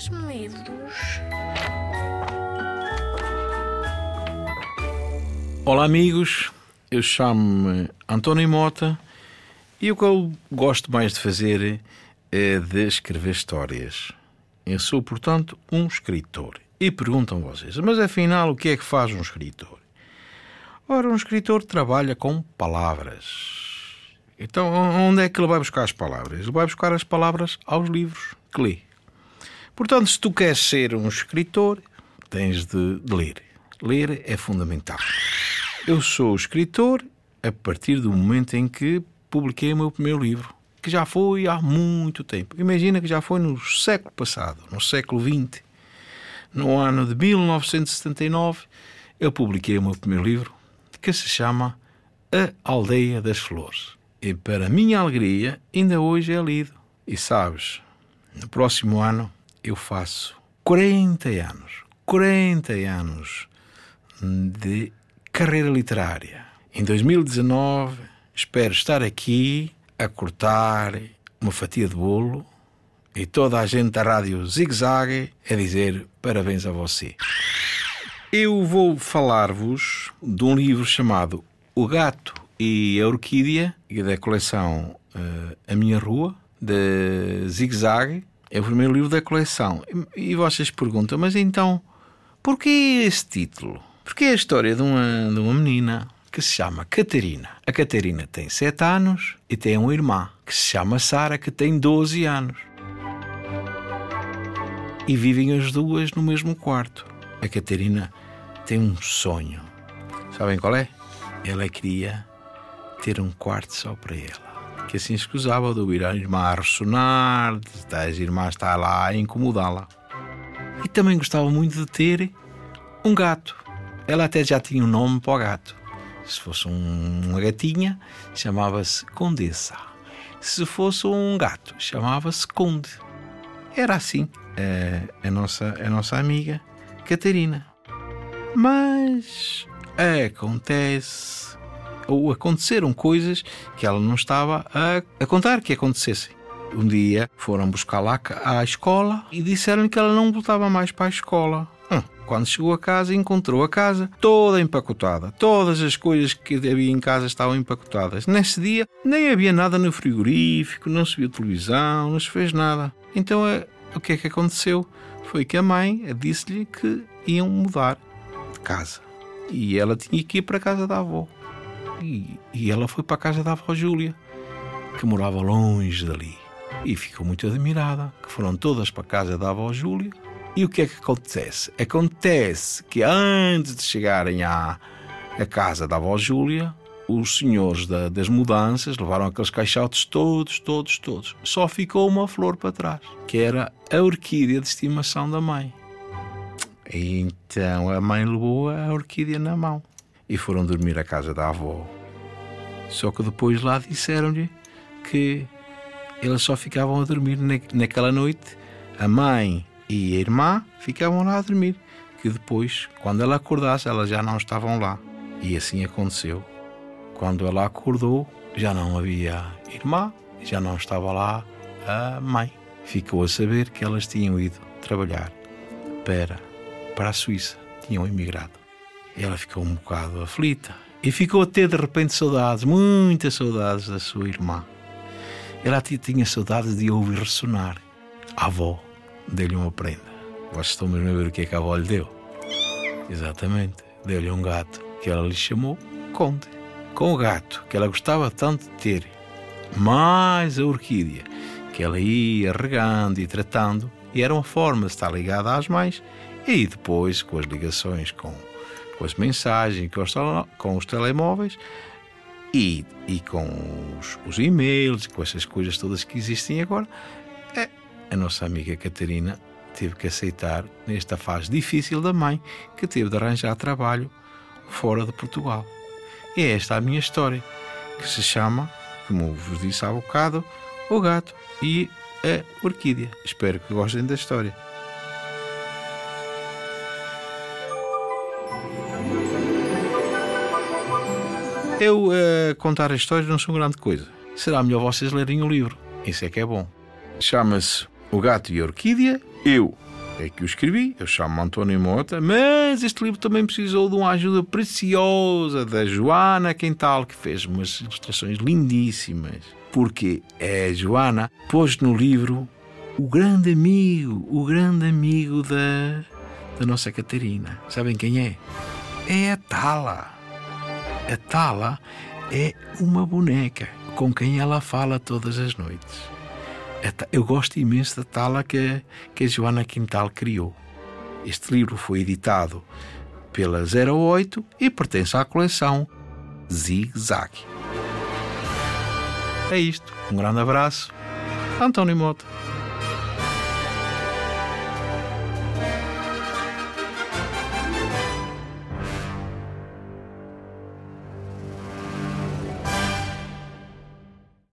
traz-me? Olá, amigos. Eu chamo-me António Mota e o que eu gosto mais de fazer é de escrever histórias. Eu sou, portanto, um escritor. E perguntam vocês, mas afinal, o que é que faz um escritor? Ora, um escritor trabalha com palavras. Então, onde é que ele vai buscar as palavras? Ele vai buscar as palavras aos livros que lê. Portanto, se tu queres ser um escritor, tens de, ler. Ler é fundamental. Eu sou escritor a partir do momento em que publiquei o meu primeiro livro, que já foi há muito tempo. Imagina que já foi no século passado, no século XX. No ano de 1979, eu publiquei o meu primeiro livro, que se chama A Aldeia das Flores. E para minha alegria, ainda hoje é lido. E sabes, no próximo ano eu faço 40 anos, 40 anos de carreira literária. Em 2019, espero estar aqui a cortar uma fatia de bolo e toda a gente da rádio Zig Zag a dizer parabéns a você. Eu vou falar-vos de um livro chamado O Gato e a Orquídea, da coleção uh, A Minha Rua, de Zig Zag. É o primeiro livro da coleção. E, vocês perguntam, mas então, porquê esse título? Porque é a história de uma, de uma menina que se chama Catarina. A Catarina tem 7 anos e tem uma irmã que se chama Sara, que tem 12 anos. E vivem as duas no mesmo quarto. A Catarina tem um sonho. Sabem qual é? Ela queria ter um quarto só para ela. Que assim escusava de ouvir a irmã ressonar, as irmãs estar lá a incomodá-la. E também gostava muito de ter um gato. Ela até já tinha um nome para o gato. Se fosse um, uma gatinha, chamava-se Condessa. Se fosse um gato, chamava-se Conde. Era assim a, a, nossa, a nossa amiga Catarina. Mas acontece ou aconteceram coisas que ela não estava a, contar que acontecessem. Um dia foram buscar-la à escola e disseram-lhe que ela não voltava mais para a escola. Hum, quando chegou a casa, encontrou a casa toda empacotada. Todas as coisas que havia em casa estavam empacotadas. Nesse dia, nem havia nada no frigorífico, não se viu televisão, não se fez nada. Então, é, o que é que aconteceu? Foi que a mãe disse-lhe que iam mudar de casa. E ela tinha que ir para a casa da avó. E, e ela foi para a casa da avó Júlia, que morava longe dali. E ficou muito admirada, que foram todas para a casa da avó Júlia e o que é que acontece? Acontece que antes de chegarem à, à casa da avó Júlia, os senhores da, das mudanças levaram aqueles caixotes todos, todos, todos. Só ficou uma flor para trás, que era a orquídea de estimação da mãe. Então a mãe levou a orquídea na mão e foram dormir à casa da avó. Só que depois lá disseram-lhe que eles só ficavam a dormir naquela noite. A mãe e a irmã ficavam lá a dormir, que depois, quando ela acordasse, elas já não estavam lá. E assim aconteceu. Quando ela acordou, já não havia irmã, já não estava lá a mãe. Ficou a saber que elas tinham ido trabalhar para, para a Suíça, tinham emigrado. Ela ficou um bocado aflita e ficou a ter de repente saudades, muitas saudades da sua irmã. Ela tinha saudades de ouvir ressonar a avó deu-lhe uma prenda. Vocês estão mesmo a ver o que é que a avó lhe deu? Exatamente, deu-lhe um gato que ela lhe chamou Conde. Com o gato que ela gostava tanto de ter, mais a orquídea que ela ia regando e tratando, e era uma forma de estar ligada às mães, e depois com as ligações com, com as mensagens, com os, com os telemóveis e, e com os, os e-mails, com essas coisas todas que existem agora, é, a nossa amiga Catarina teve que aceitar nesta fase difícil da mãe, que teve de arranjar trabalho fora de Portugal. E é esta a minha história, que se chama, como vos disse há bocado, O Gato e a Orquídea. Espero que gostem da história. Eu uh, contar a história não sou grande coisa. Será melhor vocês lerem o livro. Isso é que é bom. Chama-se o Gato e a Orquídea, eu, é que o escrevi, eu chamo-me António Mota, mas este livro também precisou de uma ajuda preciosa da Joana Quental, que fez umas ilustrações lindíssimas. Porque é a Joana pôs no livro o grande amigo, o grande amigo da, da nossa Catarina. Sabem quem é? É a Tala. A Tala é uma boneca com quem ela fala todas as noites. Eu gosto imenso da Tala que, que a Joana Quintal criou. Este livro foi editado pela 08 e pertence à coleção Zig Zag. É isto. Um grande abraço. António Mota.